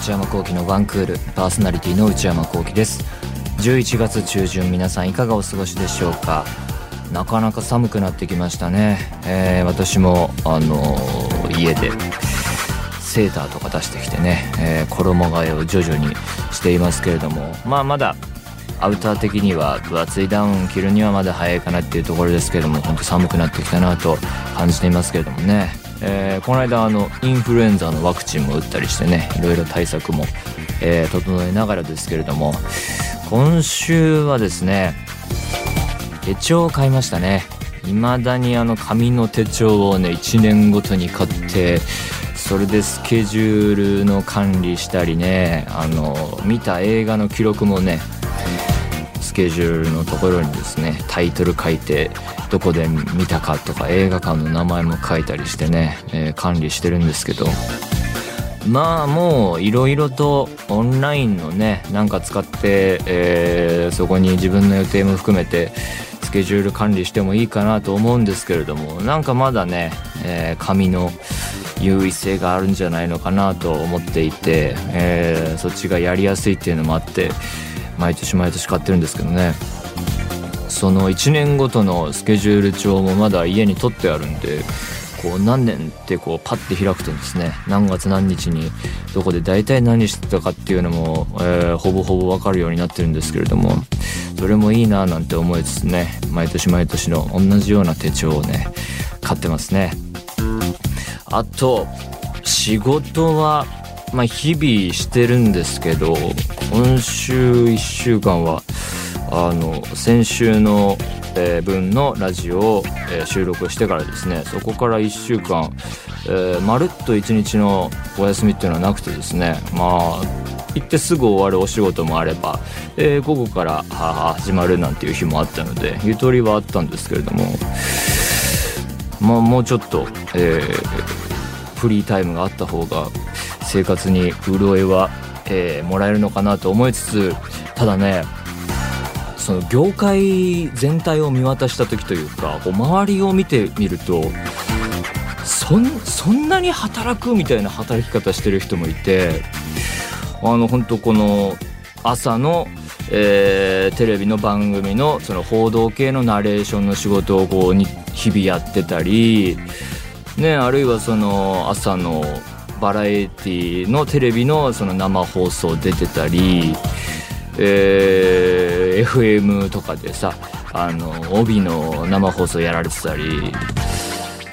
内山聖輝のワンクールパーソナリティの内山聖輝です。11月中旬皆さんいかがお過ごしでしょうか？なかなか寒くなってきましたね、えー、私もあのー、家でセーターとか出してきてね、えー、衣替えを徐々にしていますけれどもまあまだアウター的には分厚いダウン着るにはまだ早いかなっていうところですけれども本当寒くなってきたなと感じていますけれどもね、えー、この間あのインフルエンザのワクチンも打ったりしてねいろいろ対策も、えー、整えながらですけれども今週はですね手帳を買いましたね。未だにあの紙の手帳をね1年ごとに買ってそれでスケジュールの管理したりねあの見た映画の記録もねケジュールのところにですねタイトル書いてどこで見たかとか映画館の名前も書いたりしてね、えー、管理してるんですけど。まあもういろいろとオンラインのねなんか使って、えー、そこに自分の予定も含めてスケジュール管理してもいいかなと思うんですけれどもなんかまだね、えー、紙の優位性があるんじゃないのかなと思っていて、えー、そっちがやりやすいっていうのもあって毎年毎年買ってるんですけどね。その1年ごとのスケジュール帳もまだ家に取ってあるんでこう何年ってこうパッて開くとですね何月何日にどこで大体何してたかっていうのも、えー、ほぼほぼ分かるようになってるんですけれどもそれもいいななんて思いつつね毎年毎年の同じような手帳をね買ってますね。あと仕事はまあ日々してるんですけど今週1週間はあの先週のえー、分のラジオを、えー、収録してからですねそこから1週間、えー、まるっと1日のお休みっていうのはなくてですねまあ行ってすぐ終わるお仕事もあれば、えー、午後から始まるなんていう日もあったのでゆとりはあったんですけれどもまあもうちょっと、え、フリータイムがあった方が生活に潤いは、え、もらえるのかなと思いつつただねその業界全体を見渡した時というかこう周りを見てみるとそんそんなに働くみたいな働き方してる人もいてあの本当この朝の、えー、テレビの番組のその報道系のナレーションの仕事をこうに日々やってたり、ね、あるいはその朝のバラエティのテレビのその生放送出てたり。えー、FM とかでさあの帯の生放送やられてたり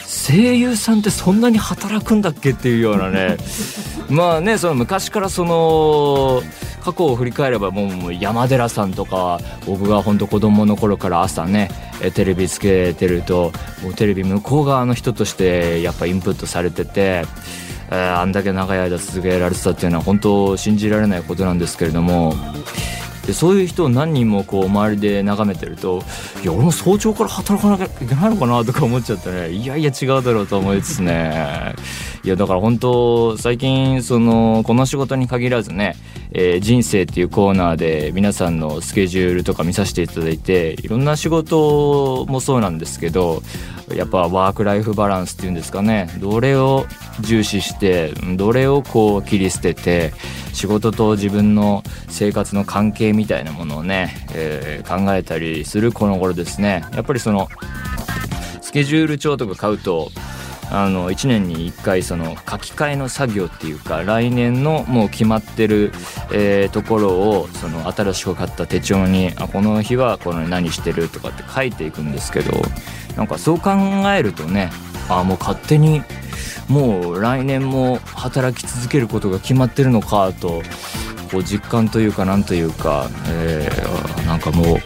声優さんってそんなに働くんだっけっていうようなね まあねその昔からその過去を振り返ればもう山寺さんとか僕が本当子供の頃から朝ねテレビつけてるともうテレビ向こう側の人としてやっぱインプットされてて。えー、あんだけ長い間続けられてたっていうのは本当信じられないことなんですけれども。でそういう人を何人もこう周りで眺めてるといや俺も早朝から働かなきゃいけないのかなとか思っちゃってね。いやいや違うだろうと思いつつね。いやだから本当最近そのこの仕事に限らずね、えー、人生っていうコーナーで皆さんのスケジュールとか見させていただいていろんな仕事もそうなんですけどやっぱワークライフバランスっていうんですかね。どれを重視してどれをこう切り捨てて仕事と自分の生活の関係みたいなものをね、えー、考えたりするこの頃ですね。やっぱりそのスケジュール帳とか買うとあの1年に1回その書き換えの作業っていうか来年のもう決まってる、え、ところをその新しく買った手帳にあこの日はこの何してるとかって書いていくんですけどなんかそう考えるとねあもう勝手にもう来年も働き続けることが決まってるのかとこう実感というかなんというか、え、なんかもう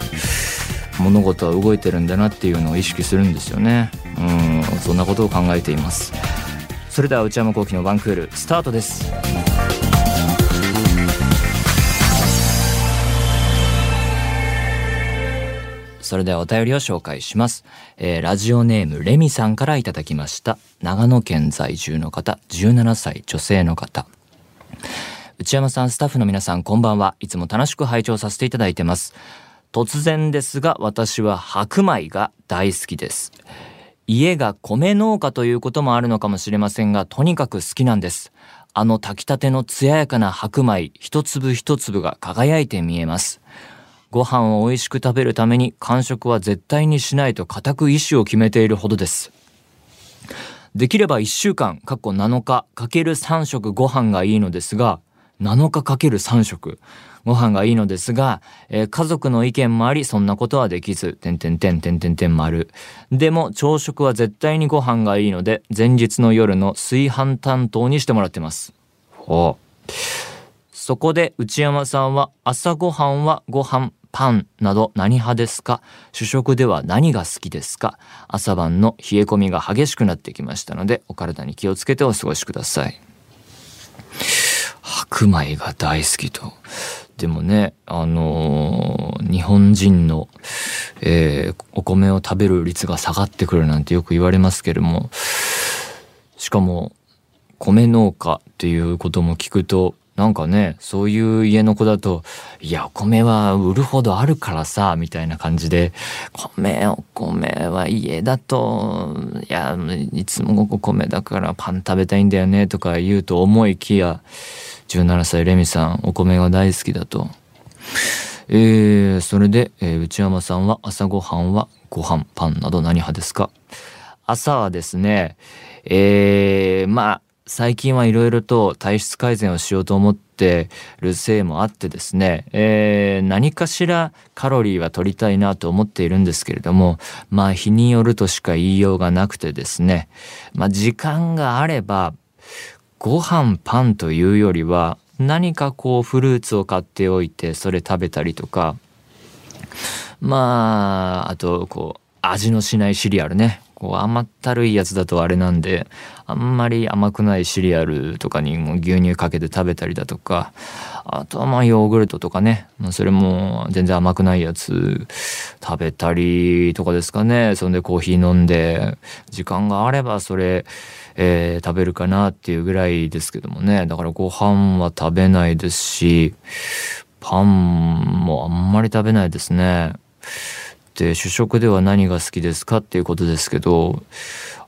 物事は動いてるんだなっていうのを意識するんですよね。うんそんなことを考えていますそれでは内山昂輝の1クールスタートですそれではお便りを紹介します。えー、ラジオネームレミさんからいただきました。長野県在住の方、17歳女性の方。内山さん、スタッフの皆さん、こんばんは。いつも楽しく拝聴させていただいてます。突然ですが、私は白米が大好きです。家が米農家ということもあるのかもしれませんが、とにかく好きなんです。あの炊きたての艶やかな白米一粒一粒が輝いて見えます。ご飯を美味しく食べるために完食は絶対にしないと固く意志を決めているほどです。できれば1週間、過去7日かける3食ご飯がいいのですが、7日かける3食。ご飯がいいのですが、えー、家族の意見もあり、そんなことはできず、てんてんてんてんてんてん丸。でも、朝食は絶対にご飯がいいので、前日の夜の炊飯担当にしてもらってます。ほう。そこで内山さんは朝ごはんはご飯パンなど何派ですか？主食では何が好きですか？朝晩の冷え込みが激しくなってきましたのでお体に気をつけてお過ごしください白米が大好きとでもねあのー、日本人の、えー、お米を食べる率が下がってくるなんてよく言われますけれどもしかも米農家っていうことも聞くとなんかねそういう家の子だと「いやお米は売るほどあるからさ」みたいな感じで「米お米は家だといやいつもお米だからパン食べたいんだよね」とか言うと思いきや17歳レミさんお米が大好きだと。えー、それで、えー、内山さんは朝ごはんはご飯パンなど何派ですか？朝はですねえー、まあ最近はいろいろと体質改善をしようと思ってるせいもあってですね、えー、何かしらカロリーは取りたいなと思っているんですけれども、まあ日によるとしか言いようがなくてですね、まあ時間があれば、ご飯パンというよりは何かこうフルーツを買っておいてそれ食べたりとか、まあ、あとこう味のしないシリアルね。こう甘ったるいやつだとあれなんであんまり甘くないシリアルとかにも牛乳かけて食べたりだとかあとはまあヨーグルトとかね。それも全然甘くないやつ食べたりとかですかね。そんでコーヒー飲んで時間があればそれ、えー、食べるかなっていうぐらいですけどもね。だからご飯は食べないですしパンもあんまり食べないですね。って主食では何が好きですかっていうことですけど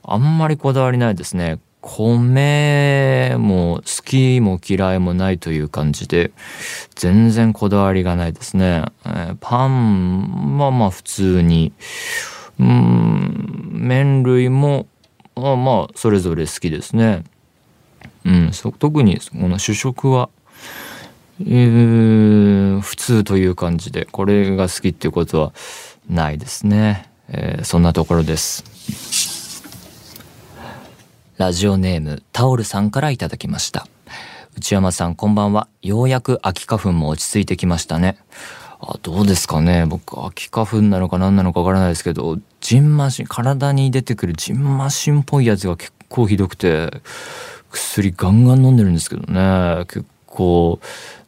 あんまりこだわりないですね。米も好きも嫌いもないという感じで全然こだわりがないですね、えー、パンはまあ普通にうん麺類もまあまあそれぞれ好きですね。うん特にこの主食はえー、普通という感じでこれが好きっていうことはないですね、えー、そんなところです。ラジオネームタオルさんからいただきました。内山さんこんばんは。ようやく秋花粉も落ち着いてきましたね。あどうですかね。僕秋花粉なのか何なのかわからないですけどジンマシン体に出てくるジンマシンっぽいやつが結構ひどくて薬ガンガン飲んでるんですけどね。結構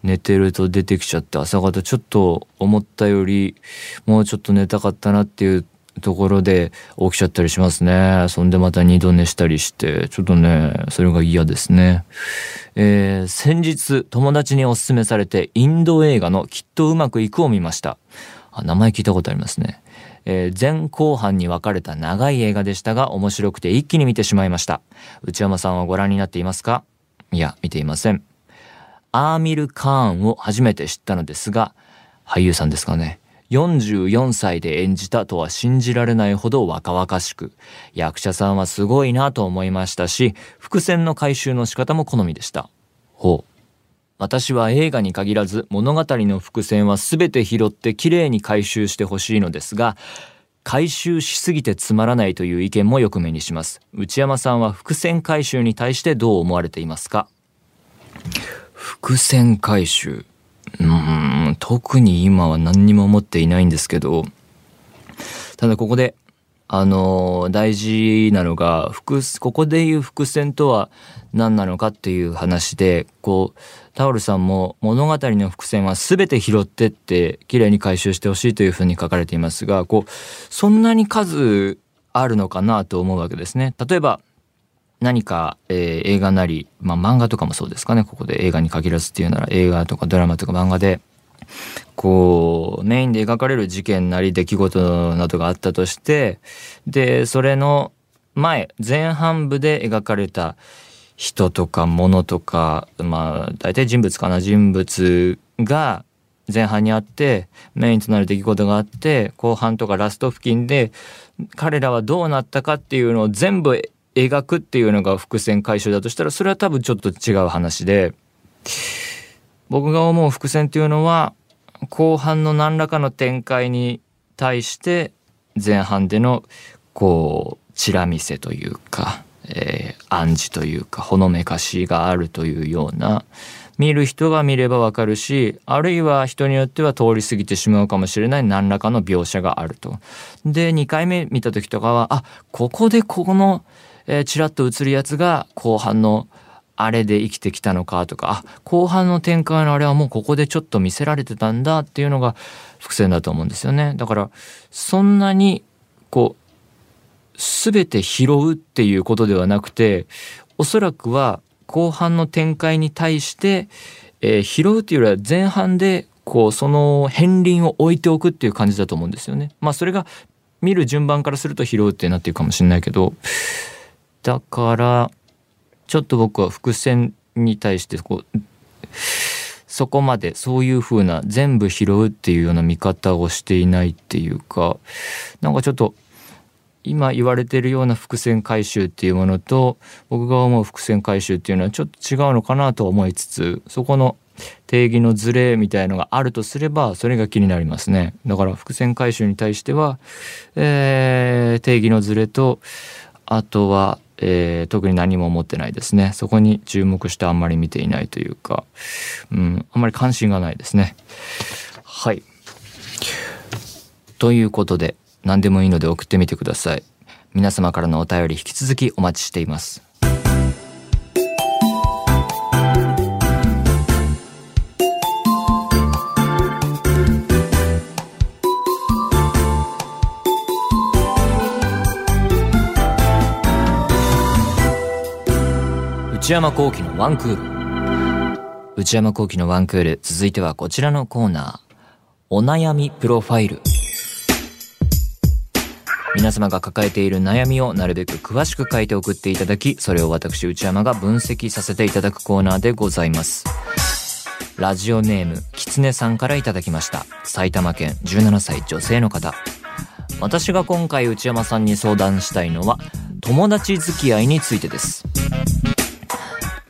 寝てると出てきちゃって朝方ちょっと思ったよりもうちょっと寝たかったなっていうところで起きちゃったりしますね。そんでまた二度寝したりして、ちょっとね、それが嫌ですね。えー、先日友達にお勧めされてインド映画のきっとうまくいくを見ました。あ名前聞いたことありますね。えー、前後半に分かれた長い映画でしたが面白くて一気に見てしまいました。内山さんはご覧になっていますか？いや、見ていません。アーミル・カーンを初めて知ったのですが、俳優さんですかね。44歳で演じたとは信じられないほど若々しく、役者さんはすごいなと思いましたし、伏線の回収の仕方も好みでした。ほう。私は映画に限らず物語の伏線は全て拾ってきれいに回収してほしいのですが、回収しすぎてつまらないという意見もよく目にします。内山さんは伏線回収に対してどう思われていますか？伏線回収うん特に今は何にも思っていないんですけどただここであの大事なのが伏ここでいう伏線とは何なのかっていう話でこうタオルさんも物語の伏線は全て拾ってって綺麗に回収してほしいというふうに書かれていますがこうそんなに数あるのかなと思うわけですね。例えば何か、えー、映画なり、まあ、漫画とかもそうですかね。ここで映画に限らずっていうなら映画とかドラマとか漫画でこうメインで描かれる事件なり出来事などがあったとしてでそれの前前半部で描かれた人とか物とかまあ大体人物かな。人物が前半にあってメインとなる出来事があって後半とかラスト付近で彼らはどうなったかっていうのを全部描くっていうのが伏線回収だとしたらそれは多分ちょっと違う話で僕が思う伏線っていうのは後半の何らかの展開に対して前半でのこうチラ見せというか、えー、暗示というかほのめかしがあるというような見る人が見ればわかるしあるいは人によっては通り過ぎてしまうかもしれない何らかの描写があると。で2回目見た時とかはあここでここの、えー、チラッと映るやつが後半のあれで生きてきたのかとかあ後半の展開のあれはもうここでちょっと見せられてたんだっていうのが伏線だと思うんですよね。だからそんなにこう全て拾うっていうことではなくておそらくは後半の展開に対して、えー、拾うっていうよりは前半でこうその片鱗を置いておくっていう感じだと思うんですよね。まあそれが見る順番からすると拾うってなってるかもしれないけどだからちょっと僕は伏線に対してこうそこまでそういう風な全部拾うっていうような見方をしていないっていうかなんかちょっと今言われてるような伏線回収っていうものと僕が思う伏線回収っていうのはちょっと違うのかなと思いつつそこの定義のズレみたいのがあるとすればそれが気になりますね。だから伏線回収に対しては、えー、定義のズレとあとは、えー、特に何も思ってないですね。そこに注目してあんまり見ていないというか、うん、あんまり関心がないですね。はい。ということで何でもいいので送ってみてください。皆様からのお便り引き続きお待ちしています。内山幸喜のワンクール内山幸喜のワンクール続いてはこちらのコーナーお悩みプロファイル皆様が抱えている悩みをなるべく詳しく書いて送っていただき、それを私内山が分析させていただくコーナーでございます。ラジオネーム、きつねさんからいただきました。埼玉県17歳女性の方。私が今回内山さんに相談したいのは、友達付き合いについてです。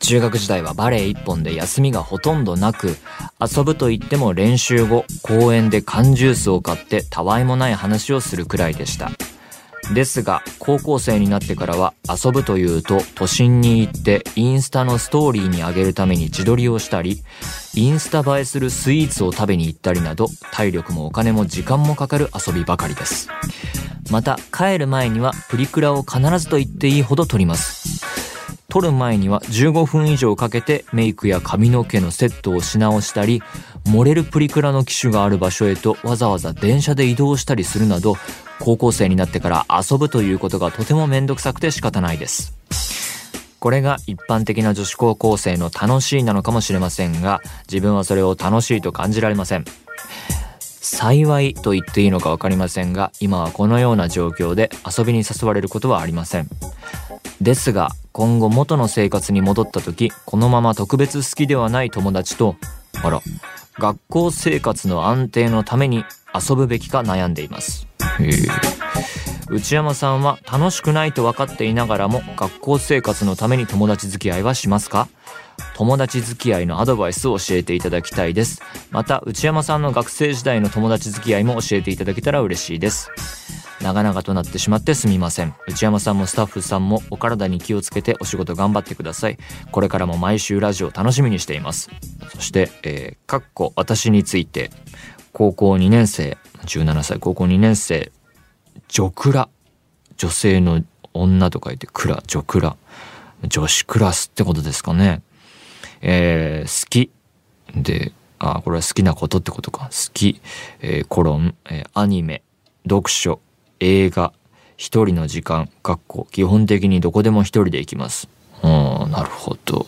中学時代はバレエ一本で休みがほとんどなく、遊ぶと言っても練習後、公園で缶ジュースを買ってたわいもない話をするくらいでした。ですが、高校生になってからは遊ぶというと都心に行ってインスタのストーリーに上げるために自撮りをしたり、インスタ映えするスイーツを食べに行ったりなど、体力もお金も時間もかかる遊びばかりです。また、帰る前にはプリクラを必ずと言っていいほど撮ります。撮る前には15分以上かけてメイクや髪の毛のセットをし直したり、漏れるプリクラの機種がある場所へとわざわざ電車で移動したりするなど、高校生になってから遊ぶということがとてもめんどくさくて仕方ないです。これが一般的な女子高校生の楽しいなのかもしれませんが、自分はそれを楽しいと感じられません。幸いと言っていいのか分かりませんが、今はこのような状況で遊びに誘われることはありません。ですが、今後元の生活に戻った時、このまま特別好きではない友達と、あら、学校生活の安定のために遊ぶべきか悩んでいます。内山さんは楽しくないと分かっていながらも学校生活のために友達付き合いはしますか？友達付き合いのアドバイスを教えていただきたいです。また、内山さんの学生時代の友達付き合いも教えていただけたら嬉しいです。長々となってしまってすみません。内山さんもスタッフさんもお体に気をつけてお仕事頑張ってください。これからも毎週ラジオ楽しみにしています。そして、えー、かっこ私について、高校2年生、17歳高校2年生、女クラ。女性の女と書いてクラ、女クラ。女子クラスってことですかね。えー、好き。で、あ、これは好きなことってことか。好き、えー、コロン、えー、アニメ、読書、映画、一人の時間、学校、基本的にどこでも一人で行きます。うん、なるほど。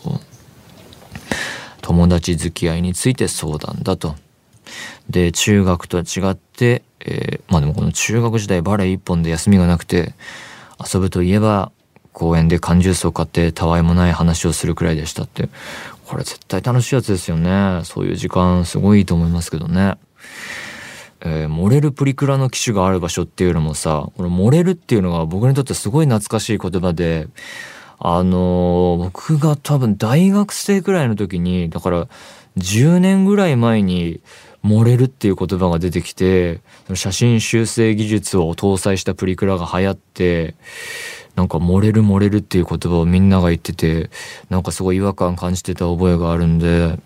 友達付き合いについて相談だと。で、中学とは違って、えー、まあでもこの中学時代バレエ一本で休みがなくて、遊ぶといえば、公園で缶ジュースを買ってたわいもない話をするくらいでしたってこれ絶対楽しいやつですよねそういう時間すごいいいと思いますけどね。えー、漏れるプリクラの機種がある場所っていうのもさこの漏れるっていうのが僕にとってすごい懐かしい言葉であのー、僕が多分大学生くらいの時にだから10年ぐらい前に漏れるっていう言葉が出てきて写真修正技術を搭載したプリクラが流行ってなんか漏れる漏れるっていう言葉をみんなが言っててなんかすごい違和感感じてた覚えがあるんで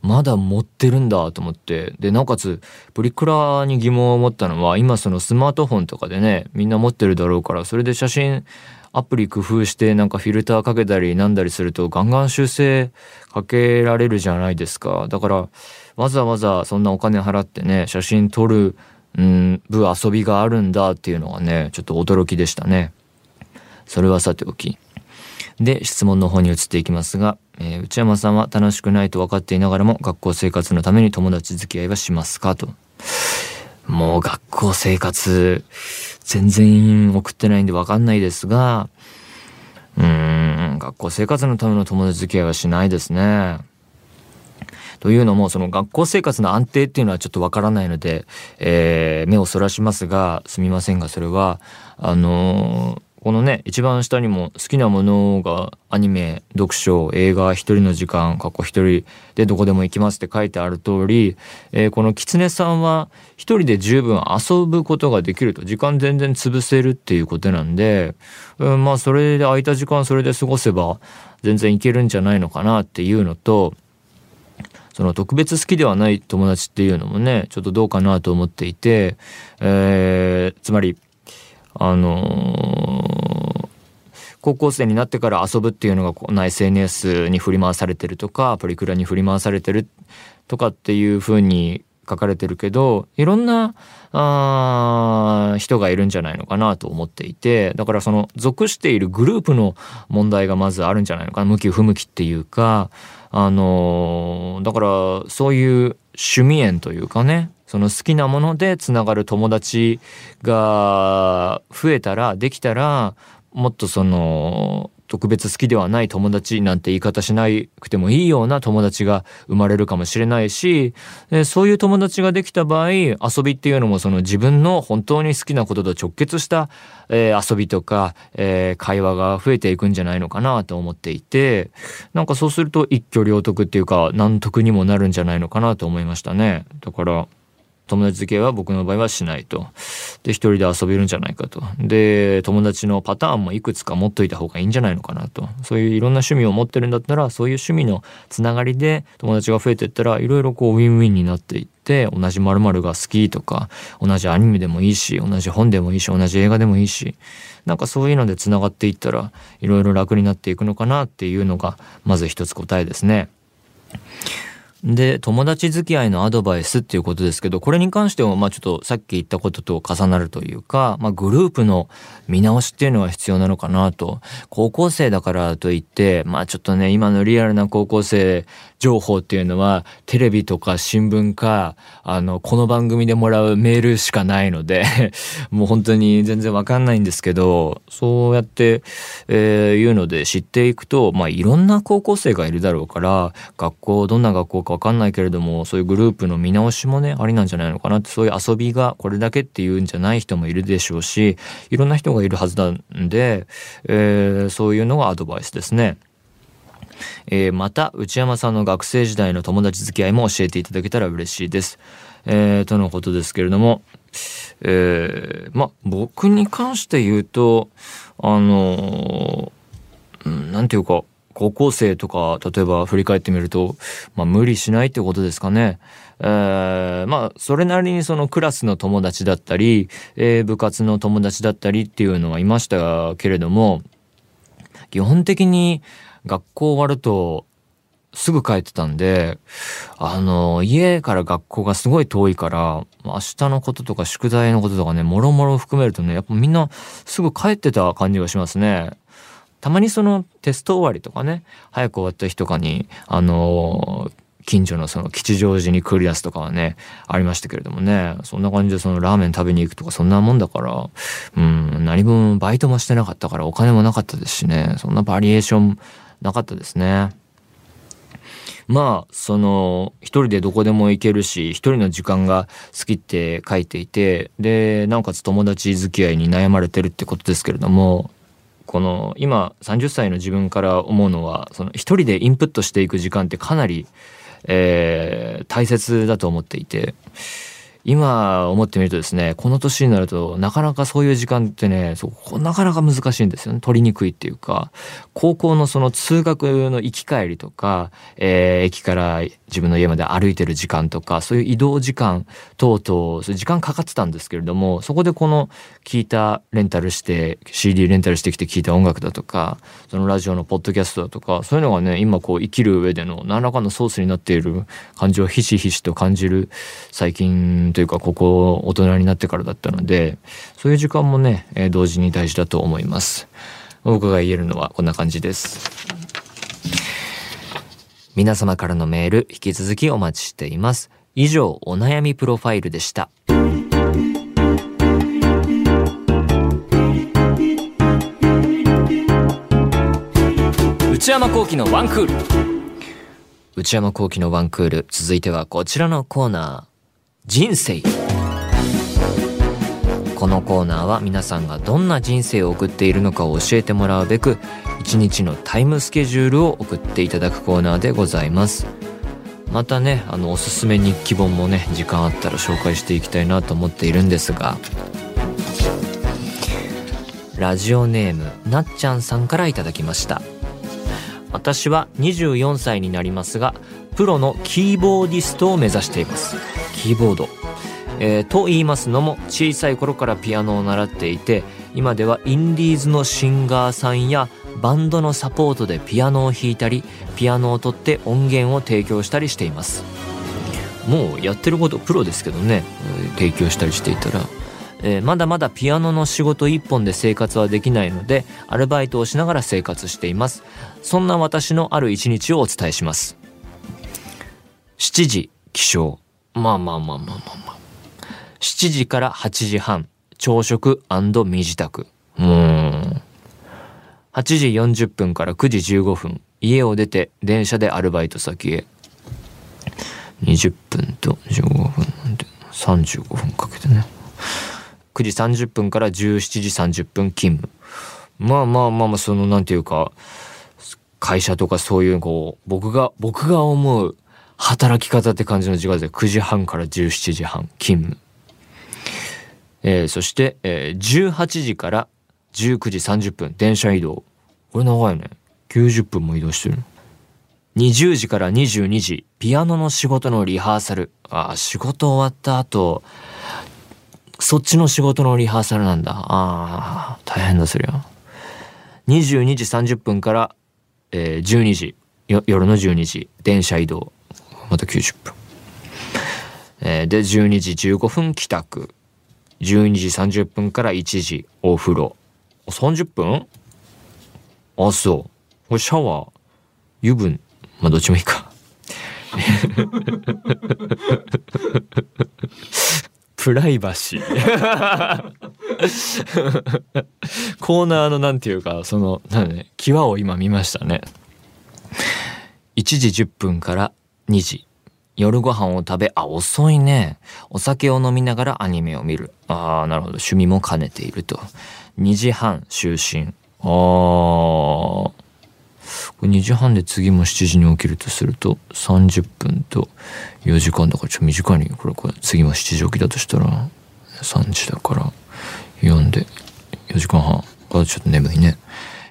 まだ持ってるんだと思って。でなおかつプリクラに疑問を持ったのは今そのスマートフォンとかでねみんな持ってるだろうからそれで写真アプリ工夫してなんかフィルターかけたりなんだりするとガンガン修正かけられるじゃないですか。だからわざわざそんなお金払ってね写真撮る部遊びがあるんだっていうのがねちょっと驚きでしたね。それはさておき。で質問の方に移っていきますが、えー、内山さんは楽しくないと分かっていながらも学校生活のために友達付き合いはしますか？ともう学校生活全然送ってないんで分かんないですがうーん学校生活のための友達付き合いはしないですね。というのもその学校生活の安定っていうのはちょっとわからないので、えー、目をそらしますがすみませんがそれはあのーこのね一番下にも好きなものがアニメ読書映画一人の時間過去一人でどこでも行きますって書いてある通り、えー、この狐さんは一人で十分遊ぶことができると。時間全然潰せるっていうことなんで、うん、まあそれで空いた時間それで過ごせば全然いけるんじゃないのかなっていうのとその特別好きではない友達っていうのもねちょっとどうかなと思っていて、えー、つまりあの、高校生になってから遊ぶっていうのがこんな SNS に振り回されてるとかプリクラに振り回されてるとかっていう風に書かれてるけどいろんなあ人がいるんじゃないのかなと思っていてだからその属しているグループの問題がまずあるんじゃないのかな。向き不向きっていうかあの、だからそういう趣味縁というかねその好きなものでつながる友達が増えたらできたらもっとその特別好きではない友達なんて言い方しなくてもいいような友達が生まれるかもしれないしそういう友達ができた場合遊びっていうのもその自分の本当に好きなことと直結した、えー、遊びとか、えー、会話が増えていくんじゃないのかなと思っていてなんかそうすると一挙両得っていうか難得にもなるんじゃないのかなと思いましたね。だから友達付き合いは僕の場合はしないと。で、一人で遊べるんじゃないかと。で、友達のパターンもいくつか持っといた方がいいんじゃないのかなと。そういういろんな趣味を持ってるんだったら、そういう趣味のつながりで友達が増えていったら、いろいろこうウィンウィンになっていって、同じ〇〇が好きとか、同じアニメでもいいし、同じ本でもいいし、同じ映画でもいいし、なんかそういうのでつながっていったら、いろいろ楽になっていくのかなっていうのが、まず一つ答えですね。で、友達付き合いのアドバイスっていうことですけど、これに関しても、まあちょっとさっき言ったことと重なるというか、まあグループの見直しっていうのは必要なのかなと。高校生だからといって、まあちょっとね、今のリアルな高校生情報っていうのは、テレビとか新聞か、あの、この番組でもらうメールしかないので もう本当に全然わかんないんですけど、そうやって、えー、いうので知っていくと、まあいろんな高校生がいるだろうから、学校、どんな学校かわかんないけれどもそういうグループの見直しもねありなんじゃないのかなってそういう遊びがこれだけっていうんじゃない人もいるでしょうしいろんな人がいるはずなんで、えー、そういうのがアドバイスですね。えー、また内山さんの学生時代の友達付き合いも教えていただけたら嬉しいです。えー、とのことですけれども、えー、ま僕に関して言うとあのー、うん、ていうか高校生とか例えば振り返ってみると、まあ、無理しないってことですかね。えー、まあそれなりにそのクラスの友達だったり、えー、部活の友達だったりっていうのはいましたけれども基本的に学校終わるとすぐ帰ってたんで、あの、家から学校がすごい遠いから、明日のこととか宿題のこととかね、もろもろ含めるとね、やっぱみんなすぐ帰ってた感じがしますね。たまにそのテスト終わりとかね早く終わった日とかにあの近所のその吉祥寺に来るやつとかはね、ありましたけれどもね、そんな感じでそのラーメン食べに行くとかそんなもんだから、うん、何分バイトもしてなかったからお金もなかったですしね、そんなバリエーションなかったですね。まあ、その、一人でどこでも行けるし、一人の時間が好きって書いていて、で、なおかつ友達付き合いに悩まれてるってことですけれども、この今30歳の自分から思うのはその一人でインプットしていく時間ってかなり、えー、大切だと思っていて。今思ってみるとですねこの年になるとなかなかそういう時間ってねそなかなか難しいんですよね。取りにくいっていうか高校のその通学の行き帰りとか、えー、駅から自分の家まで歩いてる時間とかそういう移動時間等々そういう時間かかってたんですけれどもそこでこの聞いたレンタルして CD レンタルしてきて聞いた音楽だとかそのラジオのポッドキャストだとかそういうのがね今こう生きる上での何らかのソースになっている感じをひしひしと感じる最近というかここ大人になってからだったのでそういう時間もね、えー、同時に大事だと思います。僕が言えるのはこんな感じです。皆様からのメール引き続きお待ちしています。以上お悩みプロファイルでした。内山幸喜のワンクール。内山幸喜のワンクール続いてはこちらのコーナー人生。このコーナーは皆さんがどんな人生を送っているのかを教えてもらうべく一日のタイムスケジュールを送っていただくコーナーでございます。またねあのおすすめ日記本もね時間あったら紹介していきたいなと思っているんですが。ラジオネームなっちゃんさんから頂きました。私は24歳になりますがプロのキーボーディストを目指しています。キーボード、えー、と言いますのも小さい頃からピアノを習っていて今ではインディーズのシンガーさんやバンドのサポートでピアノを弾いたりピアノを取って音源を提供したりしています。もうやってることプロですけどね提供したりしていたら、えー、まだまだピアノの仕事一本で生活はできないのでアルバイトをしながら生活しています。そんな私のある一日をお伝えします。7時起床。まあまあまあまあまあまあ。7時から8時半、朝食身支度。うん。8時40分から9時15分、家を出て電車でアルバイト先へ。20分と15分なんで35分かけてね。9時30分から17時30分勤務。まあまあまあまあ、そのなんていうか、会社とかそういうこう、僕が、僕が思う働き方って感じの時間で9時半から17時半勤務。えー、そして、えー、18時から19時30分電車移動。これ長いね。90分も移動してる。20時から22時ピアノの仕事のリハーサル。ああ、仕事終わった後、そっちの仕事のリハーサルなんだ。ああ、大変だそりゃ。22時30分から、えー、12時。夜の12時電車移動。また90分。えー、で、12時15分帰宅。12時30分から1時お風呂。30分？あ、そう。これシャワー、油分、まあどっちもいいか。プライバシー コーナーのなんていうか、その、なんね、際を今見ましたね。1時10分から2時。夜ご飯を食べ、あ、遅いね。お酒を飲みながらアニメを見る。ああ、なるほど。趣味も兼ねていると。2時半、就寝。あ。これ2時半で次も7時に起きるとすると、30分と4時間だからちょっと短いね。これ、これ、次も7時起きだとしたら、3時だから、4で、4時間半。あ、ちょっと眠いね。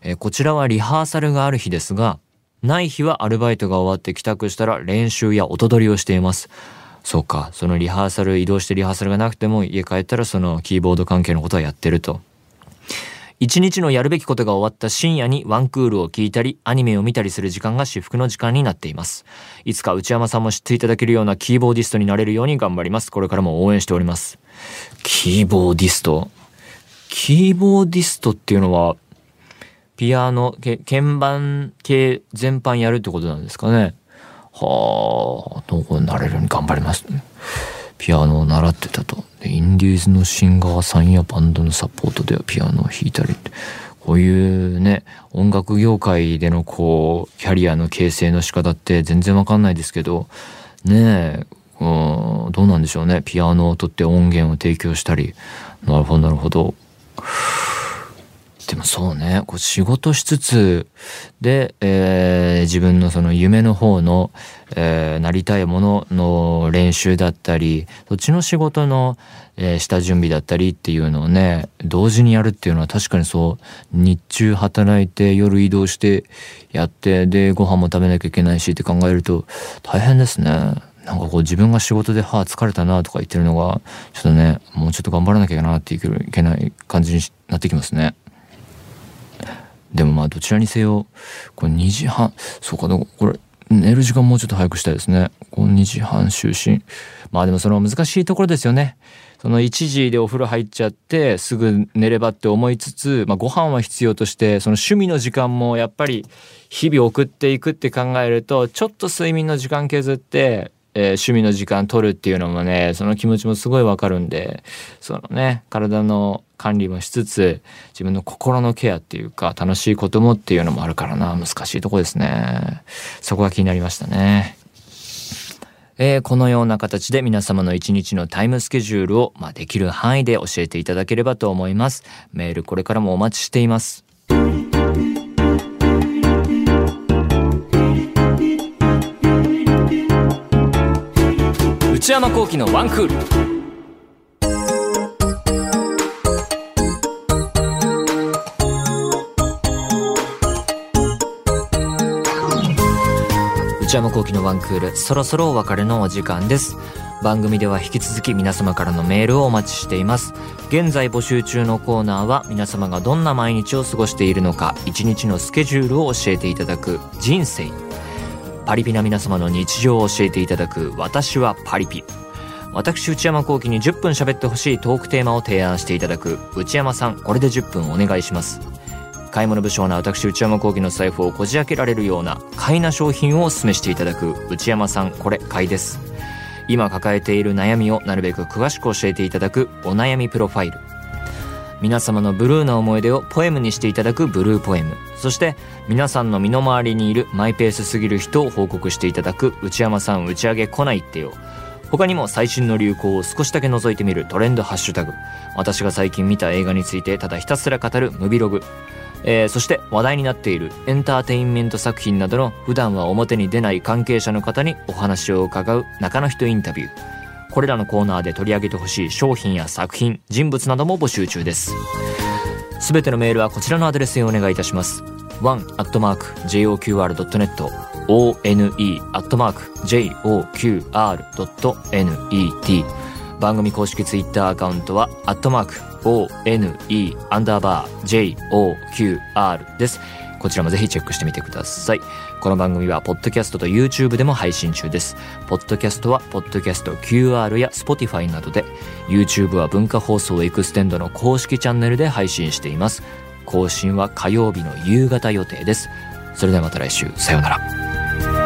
えー、こちらはリハーサルがある日ですが、ない日はアルバイトが終わって帰宅したら練習や音取りをしています。そうか、そのリハーサル、移動してリハーサルがなくても家帰ったらそのキーボード関係のことはやってると。一日のやるべきことが終わった深夜にワンクールを聞いたり、アニメを見たりする時間が至福の時間になっています。いつか内山さんも知っていただけるようなキーボーディストになれるように頑張ります。これからも応援しております。キーボーディスト？キーボーディストっていうのは、ピアノ、鍵盤系全般やるってことなんですかね。はあどこになれるように頑張ります、ピアノを習ってたと。でインディーズのシンガーさんやバンドのサポートではピアノを弾いたりって。こういうね音楽業界でのこうキャリアの形成の仕方って全然わかんないですけど。ねえうんどうなんでしょうね。ピアノを取って音源を提供したり。なるほどなるほど。でもそうねこう仕事しつつで、えー、自分のその夢の方の、えー、なりたいものの練習だったりそっちの仕事の、えー、下準備だったりっていうのをね同時にやるっていうのは確かにそう日中働いて夜移動してやってでご飯も食べなきゃいけないしって考えると大変ですね。なんかこう自分が仕事で、はあ、疲れたなとか言ってるのが、ちょっとね、もうちょっと頑張らなきゃなっていけない感じになってきますね。でもまあどちらにせよ、これ2時半、そうか、これ、寝る時間もうちょっと早くしたいですね。この2時半就寝。まあでもその難しいところですよね。その1時でお風呂入っちゃってすぐ寝ればって思いつつ、まあ、ご飯は必要としてその趣味の時間もやっぱり日々送っていくって考えるとちょっと睡眠の時間削ってえー、趣味の時間取るっていうのもねその気持ちもすごいわかるんでそのね体の管理もしつつ自分の心のケアっていうか楽しいこともっていうのもあるからな難しいとこですねそこが気になりましたね。えー、このような形で皆様の一日のタイムスケジュールを、まあ、できる範囲で教えていただければと思います。メールこれからもお待ちしています。内山幸喜のワンクール。内山幸喜のワンクールそろそろお別れのお時間です。番組では引き続き皆様からのメールをお待ちしています。現在募集中のコーナーは皆様がどんな毎日を過ごしているのか一日のスケジュールを教えていただく人生。パリピな皆様の日常を教えていただく私はパリピ。私内山幸喜に10分喋ってほしいトークテーマを提案していただく内山さん、これで10分お願いします。買い物不詳な私内山幸喜の財布をこじ開けられるような買いな商品をお勧めしていただく内山さん、これ買いです。今抱えている悩みをなるべく詳しく教えていただくお悩みプロファイル。皆様のブルーな思い出をポエムにしていただくブルーポエム。そして皆さんの身の回りにいるマイペースすぎる人を報告していただく内山さん打ち上げ来ないってよ。他にも最新の流行を少しだけ覗いてみるトレンドハッシュタグ。私が最近見た映画についてただひたすら語るムビログ。えー、そして話題になっているエンターテインメント作品などの普段は表に出ない関係者の方にお話を伺う中の人インタビュー。これらのコーナーで取り上げてほしい商品や作品人物なども募集中です。すべてのメールはこちらのアドレスにお願いいたします。one.joqr.net one.joqr.net 番組公式ツイッターアカウントは、アットマーク、one, アンダーバー、joqr です。こちらもぜひチェックしてみてください。この番組は、ポッドキャストと YouTube でも配信中です。ポッドキャストは、ポッドキャスト QR や Spotify などで、YouTube は文化放送エクステンドの公式チャンネルで配信しています。更新は火曜日の夕方予定です。それではまた来週、さようなら。